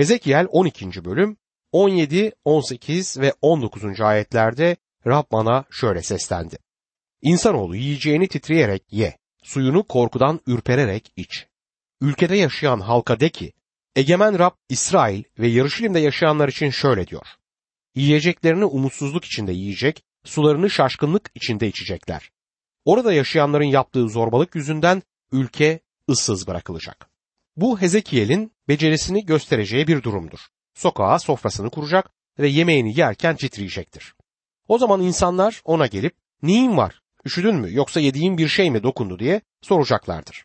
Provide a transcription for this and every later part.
Hezekiel 12. bölüm 17, 18 ve 19. ayetlerde Rab bana şöyle seslendi. İnsanoğlu yiyeceğini titreyerek ye, suyunu korkudan ürpererek iç. Ülkede yaşayan halka de ki, Egemen Rab İsrail ve Yarışilim'de yaşayanlar için şöyle diyor. Yiyeceklerini umutsuzluk içinde yiyecek, sularını şaşkınlık içinde içecekler. Orada yaşayanların yaptığı zorbalık yüzünden ülke ıssız bırakılacak. Bu Hezekiel'in becerisini göstereceği bir durumdur. Sokağa sofrasını kuracak ve yemeğini yerken titriyecektir. O zaman insanlar ona gelip neyin var, üşüdün mü yoksa yediğin bir şey mi dokundu diye soracaklardır.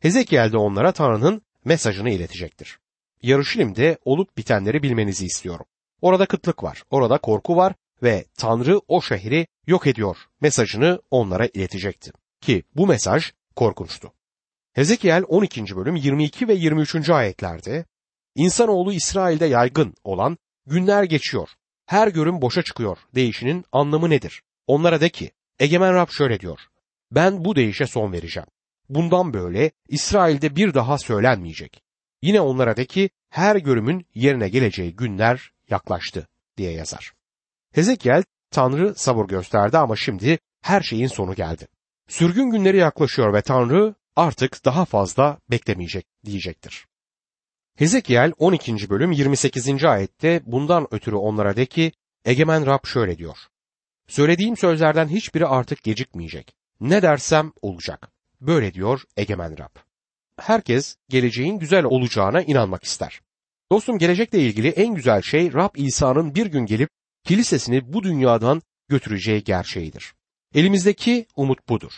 Hezekiel de onlara Tanrı'nın mesajını iletecektir. Yarışilim'de olup bitenleri bilmenizi istiyorum. Orada kıtlık var, orada korku var ve Tanrı o şehri yok ediyor mesajını onlara iletecekti. Ki bu mesaj korkunçtu. Hezekiel 12. bölüm 22 ve 23. ayetlerde İnsanoğlu İsrail'de yaygın olan günler geçiyor. Her görüm boşa çıkıyor. Değişinin anlamı nedir? Onlara de ki Egemen Rab şöyle diyor. Ben bu değişe son vereceğim. Bundan böyle İsrail'de bir daha söylenmeyecek. Yine onlara de ki her görümün yerine geleceği günler yaklaştı diye yazar. Hezekiel Tanrı sabır gösterdi ama şimdi her şeyin sonu geldi. Sürgün günleri yaklaşıyor ve Tanrı artık daha fazla beklemeyecek diyecektir. Hezekiel 12. bölüm 28. ayette bundan ötürü onlara de ki Egemen Rab şöyle diyor. Söylediğim sözlerden hiçbiri artık gecikmeyecek. Ne dersem olacak. Böyle diyor Egemen Rab. Herkes geleceğin güzel olacağına inanmak ister. Dostum gelecekle ilgili en güzel şey Rab İsa'nın bir gün gelip kilisesini bu dünyadan götüreceği gerçeğidir. Elimizdeki umut budur.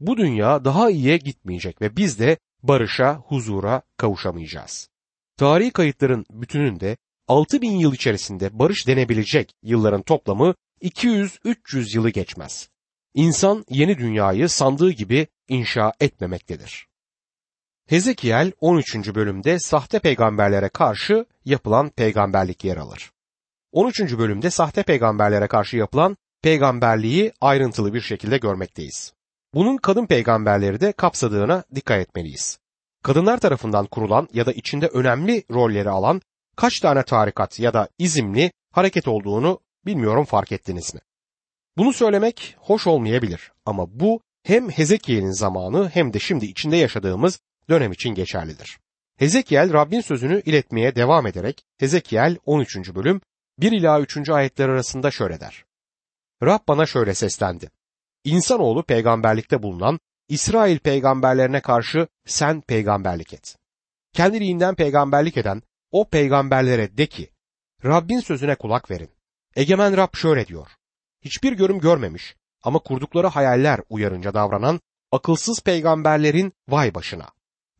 Bu dünya daha iyiye gitmeyecek ve biz de barışa, huzura kavuşamayacağız. Tarihi kayıtların bütününde 6000 yıl içerisinde barış denebilecek yılların toplamı 200-300 yılı geçmez. İnsan yeni dünyayı sandığı gibi inşa etmemektedir. Hezekiel 13. bölümde sahte peygamberlere karşı yapılan peygamberlik yer alır. 13. bölümde sahte peygamberlere karşı yapılan peygamberliği ayrıntılı bir şekilde görmekteyiz. Bunun kadın peygamberleri de kapsadığına dikkat etmeliyiz. Kadınlar tarafından kurulan ya da içinde önemli rolleri alan kaç tane tarikat ya da izimli hareket olduğunu bilmiyorum fark ettiniz mi? Bunu söylemek hoş olmayabilir ama bu hem Hezekiel'in zamanı hem de şimdi içinde yaşadığımız dönem için geçerlidir. Hezekiel Rabbin sözünü iletmeye devam ederek Hezekiel 13. bölüm 1 ila 3. ayetler arasında şöyle der. Rab bana şöyle seslendi. İnsanoğlu peygamberlikte bulunan İsrail peygamberlerine karşı sen peygamberlik et. Kendiliğinden peygamberlik eden o peygamberlere de ki, Rabbin sözüne kulak verin. Egemen Rab şöyle diyor. Hiçbir görüm görmemiş ama kurdukları hayaller uyarınca davranan akılsız peygamberlerin vay başına.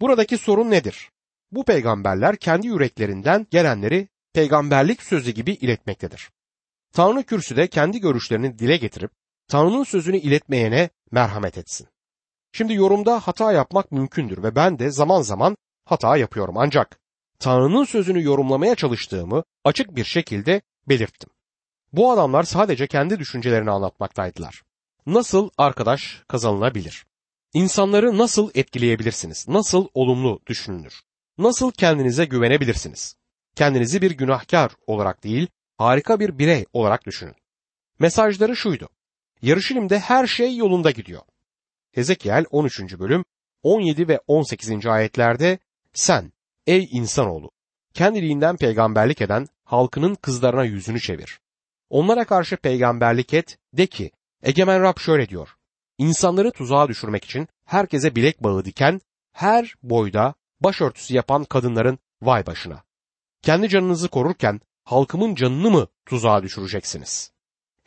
Buradaki sorun nedir? Bu peygamberler kendi yüreklerinden gelenleri peygamberlik sözü gibi iletmektedir. Tanrı kürsüde kendi görüşlerini dile getirip Tanrı'nın sözünü iletmeyene merhamet etsin. Şimdi yorumda hata yapmak mümkündür ve ben de zaman zaman hata yapıyorum ancak Tanrı'nın sözünü yorumlamaya çalıştığımı açık bir şekilde belirttim. Bu adamlar sadece kendi düşüncelerini anlatmaktaydılar. Nasıl arkadaş kazanılabilir? İnsanları nasıl etkileyebilirsiniz? Nasıl olumlu düşünülür? Nasıl kendinize güvenebilirsiniz? Kendinizi bir günahkar olarak değil, harika bir birey olarak düşünün. Mesajları şuydu. Yarışilimde her şey yolunda gidiyor. Hezekiel 13. bölüm 17 ve 18. ayetlerde sen ey insanoğlu kendiliğinden peygamberlik eden halkının kızlarına yüzünü çevir. Onlara karşı peygamberlik et de ki Egemen Rab şöyle diyor. İnsanları tuzağa düşürmek için herkese bilek bağı diken, her boyda başörtüsü yapan kadınların vay başına. Kendi canınızı korurken halkımın canını mı tuzağa düşüreceksiniz?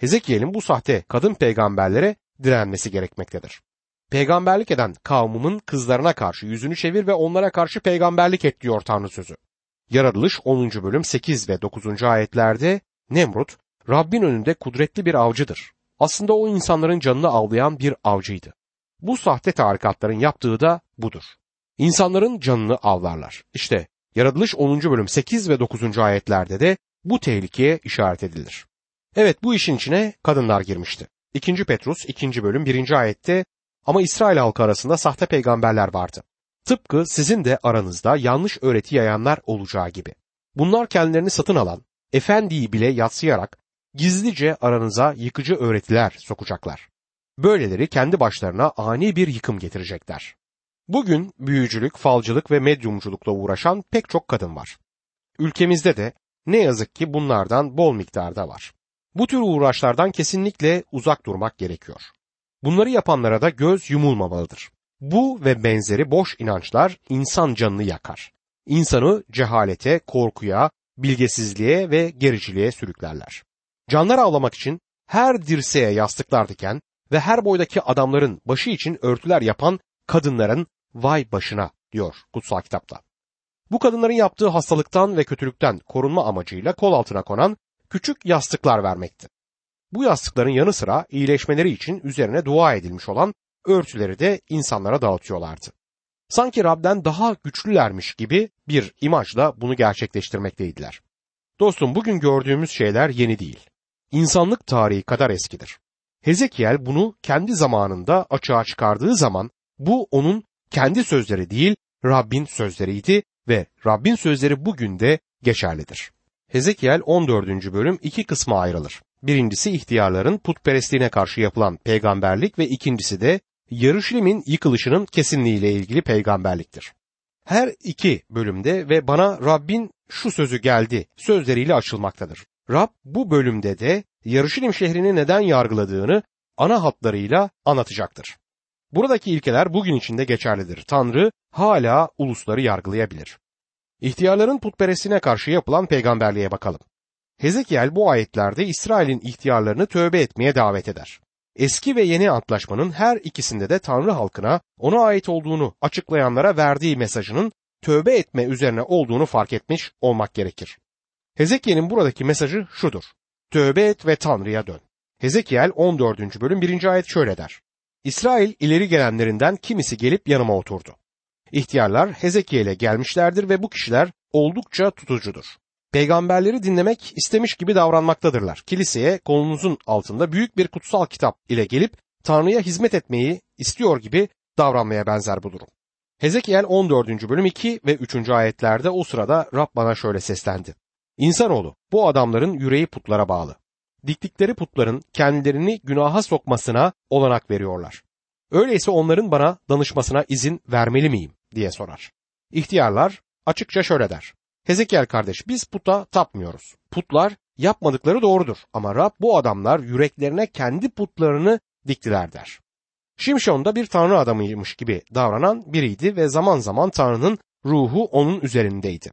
Hezekiel'in bu sahte kadın peygamberlere direnmesi gerekmektedir. Peygamberlik eden kavmimin kızlarına karşı yüzünü çevir ve onlara karşı peygamberlik et diyor Tanrı sözü. Yaratılış 10. bölüm 8 ve 9. ayetlerde Nemrut, Rabbin önünde kudretli bir avcıdır. Aslında o insanların canını avlayan bir avcıydı. Bu sahte tarikatların yaptığı da budur. İnsanların canını avlarlar. İşte Yaratılış 10. bölüm 8 ve 9. ayetlerde de bu tehlikeye işaret edilir. Evet bu işin içine kadınlar girmişti. 2. Petrus 2. bölüm 1. ayette ama İsrail halkı arasında sahte peygamberler vardı. Tıpkı sizin de aranızda yanlış öğreti yayanlar olacağı gibi. Bunlar kendilerini satın alan, efendiyi bile yatsıyarak gizlice aranıza yıkıcı öğretiler sokacaklar. Böyleleri kendi başlarına ani bir yıkım getirecekler. Bugün büyücülük, falcılık ve medyumculukla uğraşan pek çok kadın var. Ülkemizde de ne yazık ki bunlardan bol miktarda var. Bu tür uğraşlardan kesinlikle uzak durmak gerekiyor. Bunları yapanlara da göz yumulmamalıdır. Bu ve benzeri boş inançlar insan canını yakar. İnsanı cehalete, korkuya, bilgesizliğe ve gericiliğe sürüklerler. Canlar ağlamak için her dirseğe yastıklar diken ve her boydaki adamların başı için örtüler yapan kadınların vay başına diyor kutsal kitapta. Bu kadınların yaptığı hastalıktan ve kötülükten korunma amacıyla kol altına konan küçük yastıklar vermekti. Bu yastıkların yanı sıra iyileşmeleri için üzerine dua edilmiş olan örtüleri de insanlara dağıtıyorlardı. Sanki Rab'den daha güçlülermiş gibi bir imajla bunu gerçekleştirmekteydiler. Dostum bugün gördüğümüz şeyler yeni değil. İnsanlık tarihi kadar eskidir. Hezekiel bunu kendi zamanında açığa çıkardığı zaman bu onun kendi sözleri değil Rabbin sözleriydi ve Rabbin sözleri bugün de geçerlidir. Hezekiel 14. bölüm iki kısma ayrılır. Birincisi ihtiyarların putperestliğine karşı yapılan peygamberlik ve ikincisi de Yarışlim'in yıkılışının kesinliğiyle ilgili peygamberliktir. Her iki bölümde ve bana Rabbin şu sözü geldi sözleriyle açılmaktadır. Rab bu bölümde de Yarışilim şehrini neden yargıladığını ana hatlarıyla anlatacaktır. Buradaki ilkeler bugün içinde geçerlidir. Tanrı hala ulusları yargılayabilir. İhtiyarların putperestine karşı yapılan peygamberliğe bakalım. Hezekiel bu ayetlerde İsrail'in ihtiyarlarını tövbe etmeye davet eder. Eski ve yeni antlaşmanın her ikisinde de Tanrı halkına ona ait olduğunu açıklayanlara verdiği mesajının tövbe etme üzerine olduğunu fark etmiş olmak gerekir. Hezekiel'in buradaki mesajı şudur. Tövbe et ve Tanrı'ya dön. Hezekiel 14. bölüm 1. ayet şöyle der. İsrail ileri gelenlerinden kimisi gelip yanıma oturdu. İhtiyarlar Hezekiel'e gelmişlerdir ve bu kişiler oldukça tutucudur. Peygamberleri dinlemek istemiş gibi davranmaktadırlar. Kiliseye kolunuzun altında büyük bir kutsal kitap ile gelip Tanrı'ya hizmet etmeyi istiyor gibi davranmaya benzer bu durum. Hezekiel 14. bölüm 2 ve 3. ayetlerde o sırada Rab bana şöyle seslendi. İnsanoğlu bu adamların yüreği putlara bağlı. Diktikleri putların kendilerini günaha sokmasına olanak veriyorlar. Öyleyse onların bana danışmasına izin vermeli miyim diye sorar. İhtiyarlar açıkça şöyle der. Hezekiel kardeş biz puta tapmıyoruz. Putlar yapmadıkları doğrudur ama Rab bu adamlar yüreklerine kendi putlarını diktiler der. Şimşon da bir tanrı adamıymış gibi davranan biriydi ve zaman zaman Tanrı'nın ruhu onun üzerindeydi.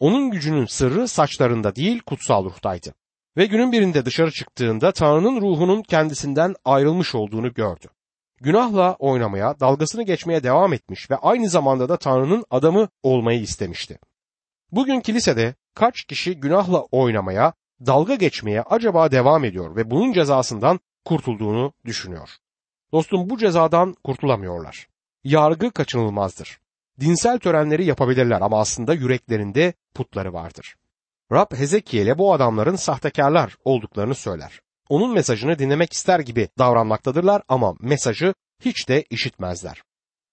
Onun gücünün sırrı saçlarında değil kutsal ruhtaydı. Ve günün birinde dışarı çıktığında Tanrı'nın ruhunun kendisinden ayrılmış olduğunu gördü. Günahla oynamaya, dalgasını geçmeye devam etmiş ve aynı zamanda da Tanrı'nın adamı olmayı istemişti. Bugün kilisede kaç kişi günahla oynamaya, dalga geçmeye acaba devam ediyor ve bunun cezasından kurtulduğunu düşünüyor. Dostum bu cezadan kurtulamıyorlar. Yargı kaçınılmazdır. Dinsel törenleri yapabilirler ama aslında yüreklerinde putları vardır. Rab Hezekiel'e bu adamların sahtekarlar olduklarını söyler. Onun mesajını dinlemek ister gibi davranmaktadırlar ama mesajı hiç de işitmezler.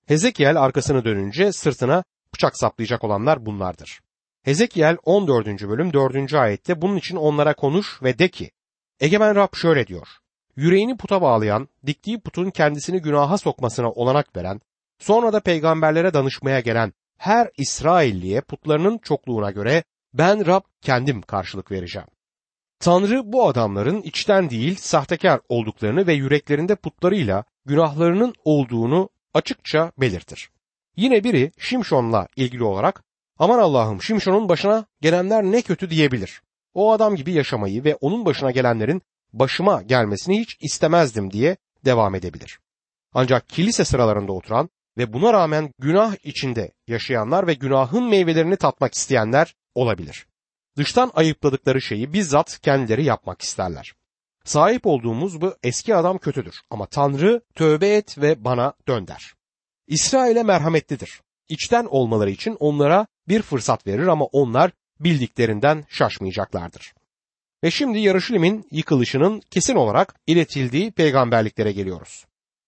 Hezekiel arkasını dönünce sırtına bıçak saplayacak olanlar bunlardır. Hezekiel 14. bölüm 4. ayette bunun için onlara konuş ve de ki, Egemen Rab şöyle diyor, yüreğini puta bağlayan, diktiği putun kendisini günaha sokmasına olanak veren, sonra da peygamberlere danışmaya gelen her İsrailliye putlarının çokluğuna göre ben Rab kendim karşılık vereceğim. Tanrı bu adamların içten değil sahtekar olduklarını ve yüreklerinde putlarıyla günahlarının olduğunu açıkça belirtir. Yine biri Şimşon'la ilgili olarak aman Allah'ım Şimşon'un başına gelenler ne kötü diyebilir. O adam gibi yaşamayı ve onun başına gelenlerin başıma gelmesini hiç istemezdim diye devam edebilir. Ancak kilise sıralarında oturan ve buna rağmen günah içinde yaşayanlar ve günahın meyvelerini tatmak isteyenler olabilir. Dıştan ayıpladıkları şeyi bizzat kendileri yapmak isterler. Sahip olduğumuz bu eski adam kötüdür ama Tanrı tövbe et ve bana dön der. İsrail'e merhametlidir. İçten olmaları için onlara bir fırsat verir ama onlar bildiklerinden şaşmayacaklardır. Ve şimdi Yarışilim'in yıkılışının kesin olarak iletildiği peygamberliklere geliyoruz.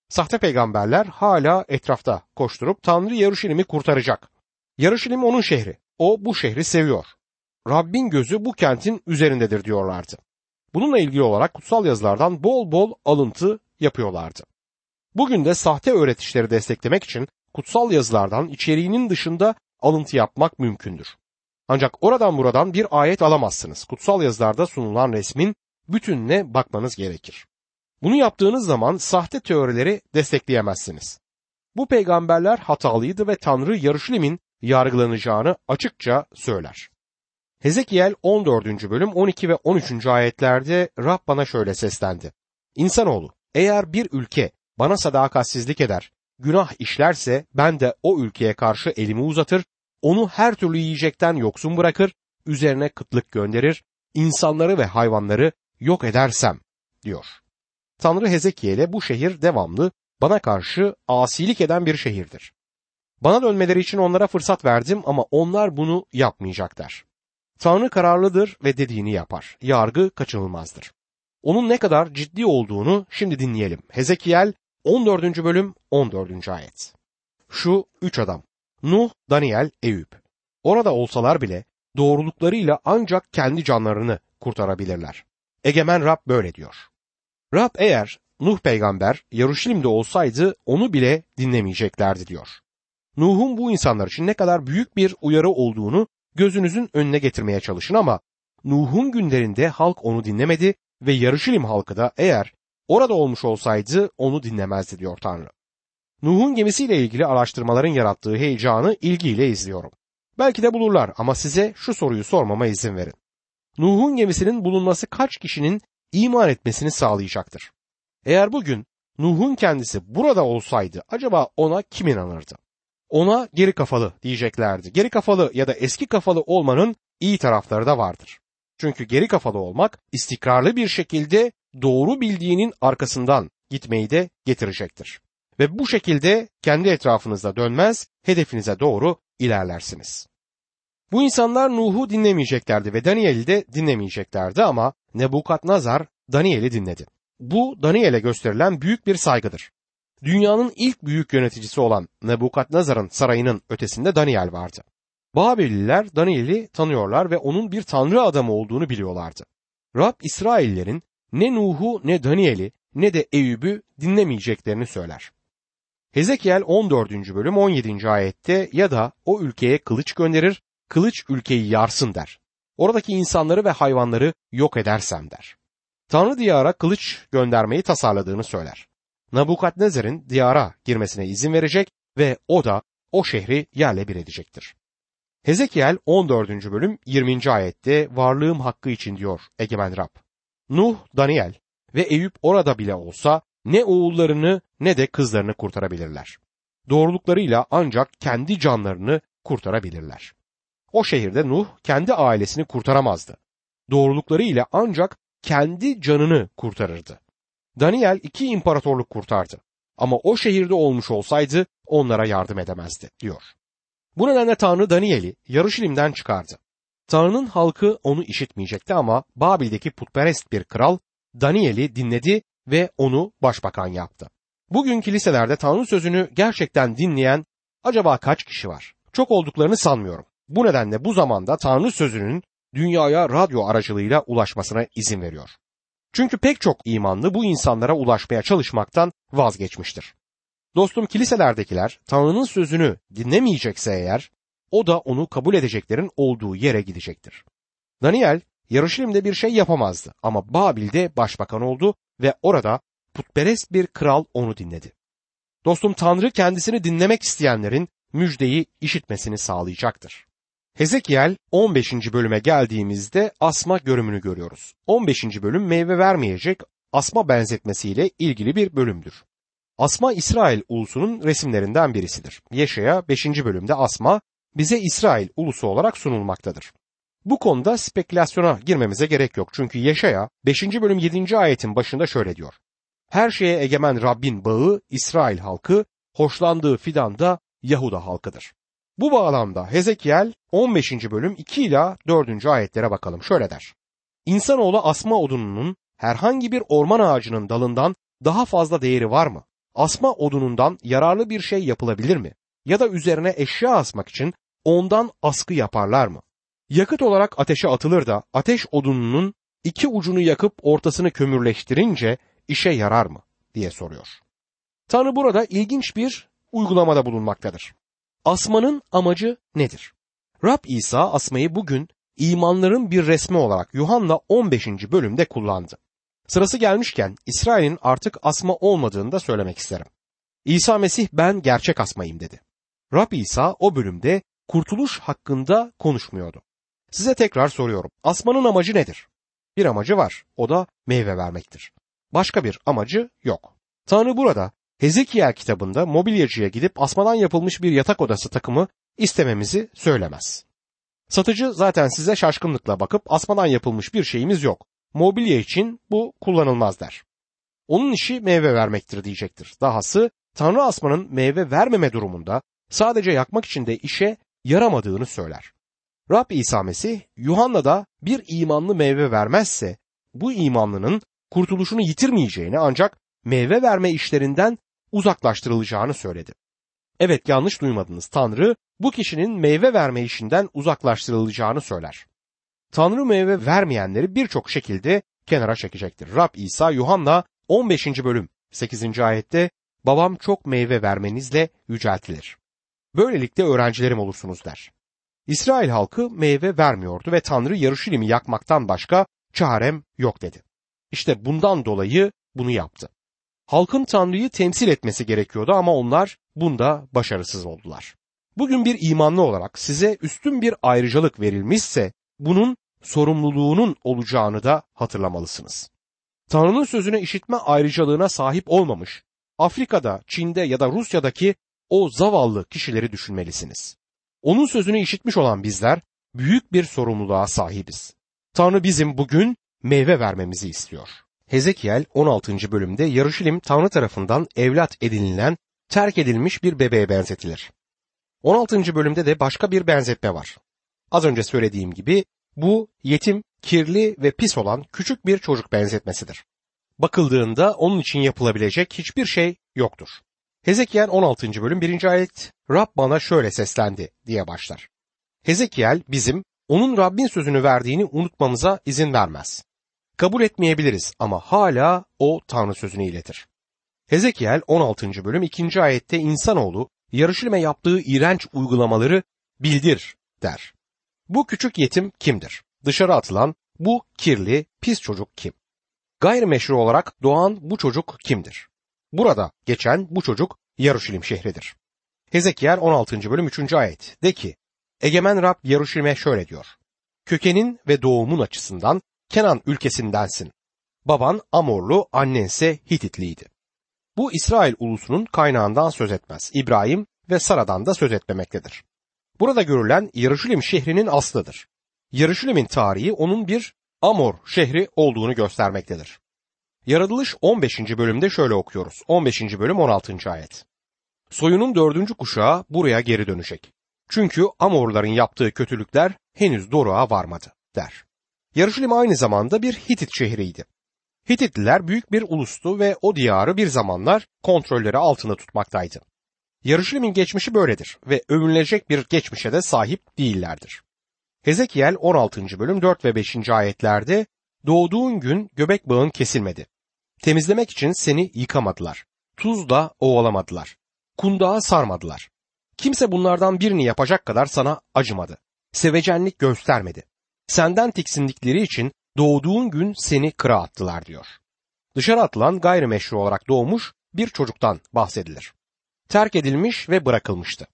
Sahte peygamberler hala etrafta koşturup Tanrı Yarışilim'i kurtaracak. Yarışilim onun şehri. O bu şehri seviyor. Rabbin gözü bu kentin üzerindedir diyorlardı. Bununla ilgili olarak kutsal yazılardan bol bol alıntı yapıyorlardı. Bugün de sahte öğretişleri desteklemek için kutsal yazılardan içeriğinin dışında alıntı yapmak mümkündür. Ancak oradan buradan bir ayet alamazsınız. Kutsal yazılarda sunulan resmin bütününe bakmanız gerekir. Bunu yaptığınız zaman sahte teorileri destekleyemezsiniz. Bu peygamberler hatalıydı ve Tanrı Yarışlim'in yargılanacağını açıkça söyler. Hezekiel 14. bölüm 12 ve 13. ayetlerde Rab bana şöyle seslendi. İnsanoğlu eğer bir ülke bana sadakatsizlik eder, günah işlerse ben de o ülkeye karşı elimi uzatır, onu her türlü yiyecekten yoksun bırakır, üzerine kıtlık gönderir, insanları ve hayvanları yok edersem diyor. Tanrı Hezekiel'e bu şehir devamlı bana karşı asilik eden bir şehirdir. Bana dönmeleri için onlara fırsat verdim ama onlar bunu yapmayacaklar. Tanrı kararlıdır ve dediğini yapar. Yargı kaçınılmazdır. Onun ne kadar ciddi olduğunu şimdi dinleyelim. Hezekiel 14. bölüm 14. ayet. Şu üç adam Nuh, Daniel, Eyüp. Orada olsalar bile doğruluklarıyla ancak kendi canlarını kurtarabilirler. Egemen Rab böyle diyor. Rab eğer Nuh peygamber Yaruşilim'de olsaydı onu bile dinlemeyeceklerdi diyor. Nuh'un bu insanlar için ne kadar büyük bir uyarı olduğunu gözünüzün önüne getirmeye çalışın ama Nuh'un günlerinde halk onu dinlemedi ve Yarışilim halkı da eğer orada olmuş olsaydı onu dinlemezdi diyor Tanrı. Nuh'un gemisiyle ilgili araştırmaların yarattığı heyecanı ilgiyle izliyorum. Belki de bulurlar ama size şu soruyu sormama izin verin. Nuh'un gemisinin bulunması kaç kişinin iman etmesini sağlayacaktır? Eğer bugün Nuh'un kendisi burada olsaydı acaba ona kim inanırdı? Ona geri kafalı diyeceklerdi. Geri kafalı ya da eski kafalı olmanın iyi tarafları da vardır. Çünkü geri kafalı olmak istikrarlı bir şekilde doğru bildiğinin arkasından gitmeyi de getirecektir. Ve bu şekilde kendi etrafınızda dönmez, hedefinize doğru ilerlersiniz. Bu insanlar Nuh'u dinlemeyeceklerdi ve Daniel'i de dinlemeyeceklerdi ama Nebukadnezar Daniel'i dinledi. Bu Daniel'e gösterilen büyük bir saygıdır. Dünyanın ilk büyük yöneticisi olan Nebukadnezar'ın sarayının ötesinde Daniel vardı. Babililer Daniel'i tanıyorlar ve onun bir tanrı adamı olduğunu biliyorlardı. Rab İsraillerin ne Nuh'u ne Daniel'i ne de Eyüp'ü dinlemeyeceklerini söyler. Hezekiel 14. bölüm 17. ayette ya da o ülkeye kılıç gönderir, kılıç ülkeyi yarsın der. Oradaki insanları ve hayvanları yok edersem der. Tanrı diyara kılıç göndermeyi tasarladığını söyler. Nabukadnezar'ın diyara girmesine izin verecek ve o da o şehri yerle bir edecektir. Hezekiel 14. bölüm 20. ayette varlığım hakkı için diyor Egemen Rab. Nuh, Daniel ve Eyüp orada bile olsa ne oğullarını ne de kızlarını kurtarabilirler. Doğruluklarıyla ancak kendi canlarını kurtarabilirler. O şehirde Nuh kendi ailesini kurtaramazdı. Doğruluklarıyla ancak kendi canını kurtarırdı. Daniel iki imparatorluk kurtardı. Ama o şehirde olmuş olsaydı onlara yardım edemezdi diyor. Bu nedenle Tanrı Daniel'i Yarışilim'den çıkardı. Tanrı'nın halkı onu işitmeyecekti ama Babil'deki putperest bir kral Daniel'i dinledi ve onu başbakan yaptı. Bugün kiliselerde Tanrı sözünü gerçekten dinleyen acaba kaç kişi var? Çok olduklarını sanmıyorum. Bu nedenle bu zamanda Tanrı sözünün dünyaya radyo aracılığıyla ulaşmasına izin veriyor. Çünkü pek çok imanlı bu insanlara ulaşmaya çalışmaktan vazgeçmiştir. Dostum kiliselerdekiler Tanrı'nın sözünü dinlemeyecekse eğer o da onu kabul edeceklerin olduğu yere gidecektir. Daniel Yarışilim'de bir şey yapamazdı ama Babil'de başbakan oldu ve orada putperest bir kral onu dinledi. Dostum Tanrı kendisini dinlemek isteyenlerin müjdeyi işitmesini sağlayacaktır. Hezekiel 15. bölüme geldiğimizde asma görümünü görüyoruz. 15. bölüm meyve vermeyecek asma benzetmesiyle ilgili bir bölümdür. Asma İsrail ulusunun resimlerinden birisidir. Yeşaya 5. bölümde asma bize İsrail ulusu olarak sunulmaktadır. Bu konuda spekülasyona girmemize gerek yok çünkü Yeşaya 5. bölüm 7. ayetin başında şöyle diyor. Her şeye egemen Rabbin bağı İsrail halkı, hoşlandığı fidan da Yahuda halkıdır. Bu bağlamda Hezekiel 15. bölüm 2 ila 4. ayetlere bakalım. Şöyle der. İnsanoğlu asma odununun herhangi bir orman ağacının dalından daha fazla değeri var mı? Asma odunundan yararlı bir şey yapılabilir mi? Ya da üzerine eşya asmak için ondan askı yaparlar mı? Yakıt olarak ateşe atılır da ateş odununun iki ucunu yakıp ortasını kömürleştirince işe yarar mı diye soruyor. Tanrı burada ilginç bir uygulamada bulunmaktadır. Asmanın amacı nedir? Rab İsa asmayı bugün imanların bir resmi olarak Yuhanna 15. bölümde kullandı. Sırası gelmişken İsrail'in artık asma olmadığını da söylemek isterim. İsa Mesih ben gerçek asmayım dedi. Rab İsa o bölümde kurtuluş hakkında konuşmuyordu. Size tekrar soruyorum. Asmanın amacı nedir? Bir amacı var. O da meyve vermektir. Başka bir amacı yok. Tanrı burada Hezekiel kitabında mobilyacıya gidip asmadan yapılmış bir yatak odası takımı istememizi söylemez. Satıcı zaten size şaşkınlıkla bakıp asmadan yapılmış bir şeyimiz yok. Mobilya için bu kullanılmaz der. Onun işi meyve vermektir diyecektir. Dahası Tanrı asmanın meyve vermeme durumunda sadece yakmak için de işe yaramadığını söyler. Rab İsa Mesih Yuhanna'da bir imanlı meyve vermezse bu imanlının kurtuluşunu yitirmeyeceğini ancak meyve verme işlerinden uzaklaştırılacağını söyledi. Evet yanlış duymadınız. Tanrı bu kişinin meyve verme işinden uzaklaştırılacağını söyler. Tanrı meyve vermeyenleri birçok şekilde kenara çekecektir. Rab İsa Yuhanna 15. bölüm 8. ayette babam çok meyve vermenizle yüceltilir. Böylelikle öğrencilerim olursunuz der. İsrail halkı meyve vermiyordu ve Tanrı Yarışilim'i yakmaktan başka çarem yok dedi. İşte bundan dolayı bunu yaptı. Halkın Tanrı'yı temsil etmesi gerekiyordu ama onlar bunda başarısız oldular. Bugün bir imanlı olarak size üstün bir ayrıcalık verilmişse bunun sorumluluğunun olacağını da hatırlamalısınız. Tanrı'nın sözüne işitme ayrıcalığına sahip olmamış Afrika'da, Çin'de ya da Rusya'daki o zavallı kişileri düşünmelisiniz. Onun sözünü işitmiş olan bizler büyük bir sorumluluğa sahibiz. Tanrı bizim bugün meyve vermemizi istiyor. Hezekiel 16. bölümde Yarışilim Tanrı tarafından evlat edinilen terk edilmiş bir bebeğe benzetilir. 16. bölümde de başka bir benzetme var. Az önce söylediğim gibi bu yetim, kirli ve pis olan küçük bir çocuk benzetmesidir. Bakıldığında onun için yapılabilecek hiçbir şey yoktur. Hezekiel 16. bölüm 1. ayet Rab bana şöyle seslendi diye başlar. Hezekiel bizim onun Rabbin sözünü verdiğini unutmamıza izin vermez. Kabul etmeyebiliriz ama hala o Tanrı sözünü iletir. Hezekiel 16. bölüm 2. ayette insanoğlu yarışılme yaptığı iğrenç uygulamaları bildir der. Bu küçük yetim kimdir? Dışarı atılan bu kirli, pis çocuk kim? Gayrimeşru olarak doğan bu çocuk kimdir? Burada geçen bu çocuk Yaruşilim şehridir. Hezekiel 16. bölüm 3. ayet de ki Egemen Rab Yaruşilim'e şöyle diyor. Kökenin ve doğumun açısından Kenan ülkesindensin. Baban Amorlu, annense Hititliydi. Bu İsrail ulusunun kaynağından söz etmez. İbrahim ve Sara'dan da söz etmemektedir. Burada görülen Yarışilim şehrinin aslıdır. Yarışilim'in tarihi onun bir Amor şehri olduğunu göstermektedir. Yaratılış 15. bölümde şöyle okuyoruz. 15. bölüm 16. ayet. Soyunun dördüncü kuşağı buraya geri dönecek. Çünkü Amorların yaptığı kötülükler henüz doruğa varmadı der. Yarışilim aynı zamanda bir Hitit şehriydi. Hititliler büyük bir ulustu ve o diyarı bir zamanlar kontrolleri altında tutmaktaydı. Yarışilim'in geçmişi böyledir ve övünülecek bir geçmişe de sahip değillerdir. Hezekiel 16. bölüm 4 ve 5. ayetlerde doğduğun gün göbek bağın kesilmedi. Temizlemek için seni yıkamadılar. Tuzla ovalamadılar. Kundağa sarmadılar. Kimse bunlardan birini yapacak kadar sana acımadı. Sevecenlik göstermedi. Senden tiksindikleri için doğduğun gün seni kıra attılar diyor. Dışarı atılan gayrimeşru olarak doğmuş bir çocuktan bahsedilir. Terk edilmiş ve bırakılmıştı.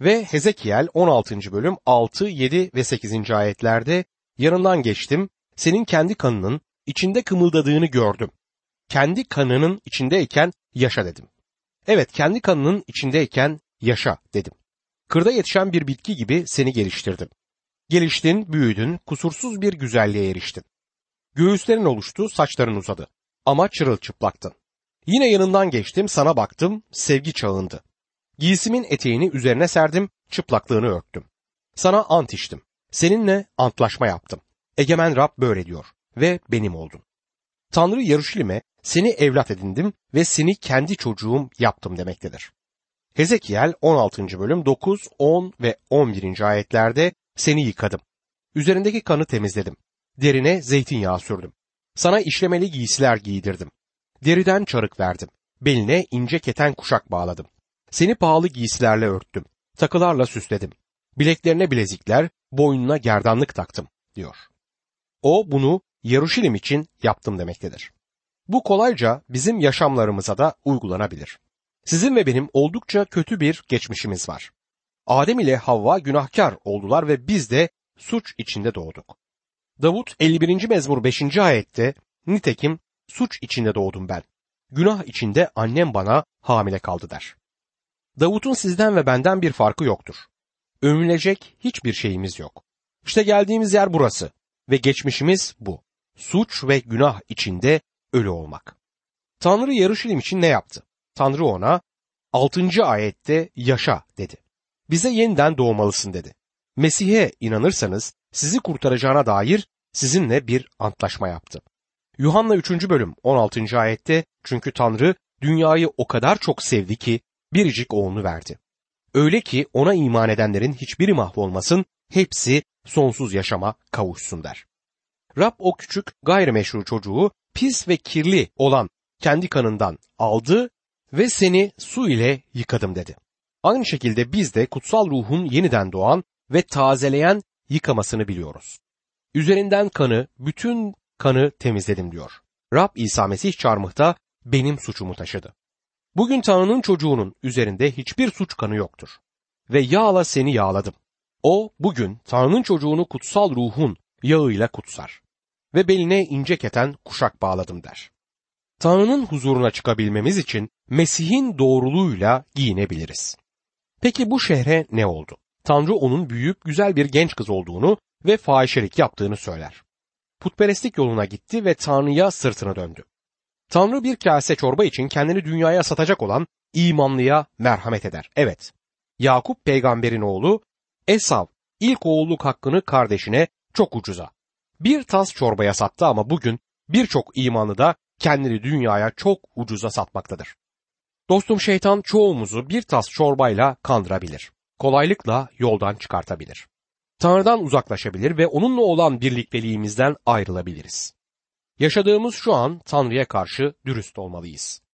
Ve Hezekiel 16. bölüm 6, 7 ve 8. ayetlerde yanından geçtim, senin kendi kanının içinde kımıldadığını gördüm. Kendi kanının içindeyken yaşa dedim. Evet kendi kanının içindeyken yaşa dedim. Kırda yetişen bir bitki gibi seni geliştirdim. Geliştin, büyüdün, kusursuz bir güzelliğe eriştin. Göğüslerin oluştu, saçların uzadı. Ama çırılçıplaktın. Yine yanından geçtim, sana baktım, sevgi çağındı. Giysimin eteğini üzerine serdim, çıplaklığını örttüm. Sana ant içtim. Seninle antlaşma yaptım. Egemen Rab böyle diyor ve benim oldun. Tanrı Yarışilim'e seni evlat edindim ve seni kendi çocuğum yaptım demektedir. Hezekiel 16. bölüm 9, 10 ve 11. ayetlerde seni yıkadım. Üzerindeki kanı temizledim. Derine zeytinyağı sürdüm. Sana işlemeli giysiler giydirdim. Deriden çarık verdim. Beline ince keten kuşak bağladım. Seni pahalı giysilerle örttüm. Takılarla süsledim. Bileklerine bilezikler, boynuna gerdanlık taktım, diyor. O bunu Yaruşilim için yaptım demektedir. Bu kolayca bizim yaşamlarımıza da uygulanabilir. Sizin ve benim oldukça kötü bir geçmişimiz var. Adem ile Havva günahkar oldular ve biz de suç içinde doğduk. Davut 51. mezmur 5. ayette nitekim suç içinde doğdum ben. Günah içinde annem bana hamile kaldı der. Davut'un sizden ve benden bir farkı yoktur. Övünülecek hiçbir şeyimiz yok. İşte geldiğimiz yer burası ve geçmişimiz bu. Suç ve günah içinde ölü olmak. Tanrı Yarışilim için ne yaptı? Tanrı ona 6. ayette yaşa dedi. Bize yeniden doğmalısın dedi. Mesih'e inanırsanız sizi kurtaracağına dair sizinle bir antlaşma yaptı. Yuhanna 3. bölüm 16. ayette çünkü Tanrı dünyayı o kadar çok sevdi ki biricik oğlunu verdi. Öyle ki ona iman edenlerin hiçbiri mahvolmasın, hepsi sonsuz yaşama kavuşsun der. Rab o küçük gayrimeşru çocuğu pis ve kirli olan kendi kanından aldı ve seni su ile yıkadım dedi. Aynı şekilde biz de kutsal ruhun yeniden doğan ve tazeleyen yıkamasını biliyoruz. Üzerinden kanı, bütün kanı temizledim diyor. Rab İsa Mesih çarmıhta benim suçumu taşıdı. Bugün Tanrı'nın çocuğunun üzerinde hiçbir suç kanı yoktur. Ve yağla seni yağladım. O bugün Tanrı'nın çocuğunu kutsal ruhun yağıyla kutsar. Ve beline ince keten kuşak bağladım der. Tanrı'nın huzuruna çıkabilmemiz için Mesih'in doğruluğuyla giyinebiliriz. Peki bu şehre ne oldu? Tanrı onun büyük, güzel bir genç kız olduğunu ve fahişelik yaptığını söyler. Putperestlik yoluna gitti ve Tanrı'ya sırtını döndü. Tanrı bir kase çorba için kendini dünyaya satacak olan imanlıya merhamet eder. Evet, Yakup peygamberin oğlu Esav ilk oğulluk hakkını kardeşine çok ucuza. Bir tas çorbaya sattı ama bugün birçok imanlı da kendini dünyaya çok ucuza satmaktadır. Dostum şeytan çoğumuzu bir tas çorbayla kandırabilir. Kolaylıkla yoldan çıkartabilir. Tanrı'dan uzaklaşabilir ve onunla olan birlikteliğimizden ayrılabiliriz. Yaşadığımız şu an Tanrı'ya karşı dürüst olmalıyız.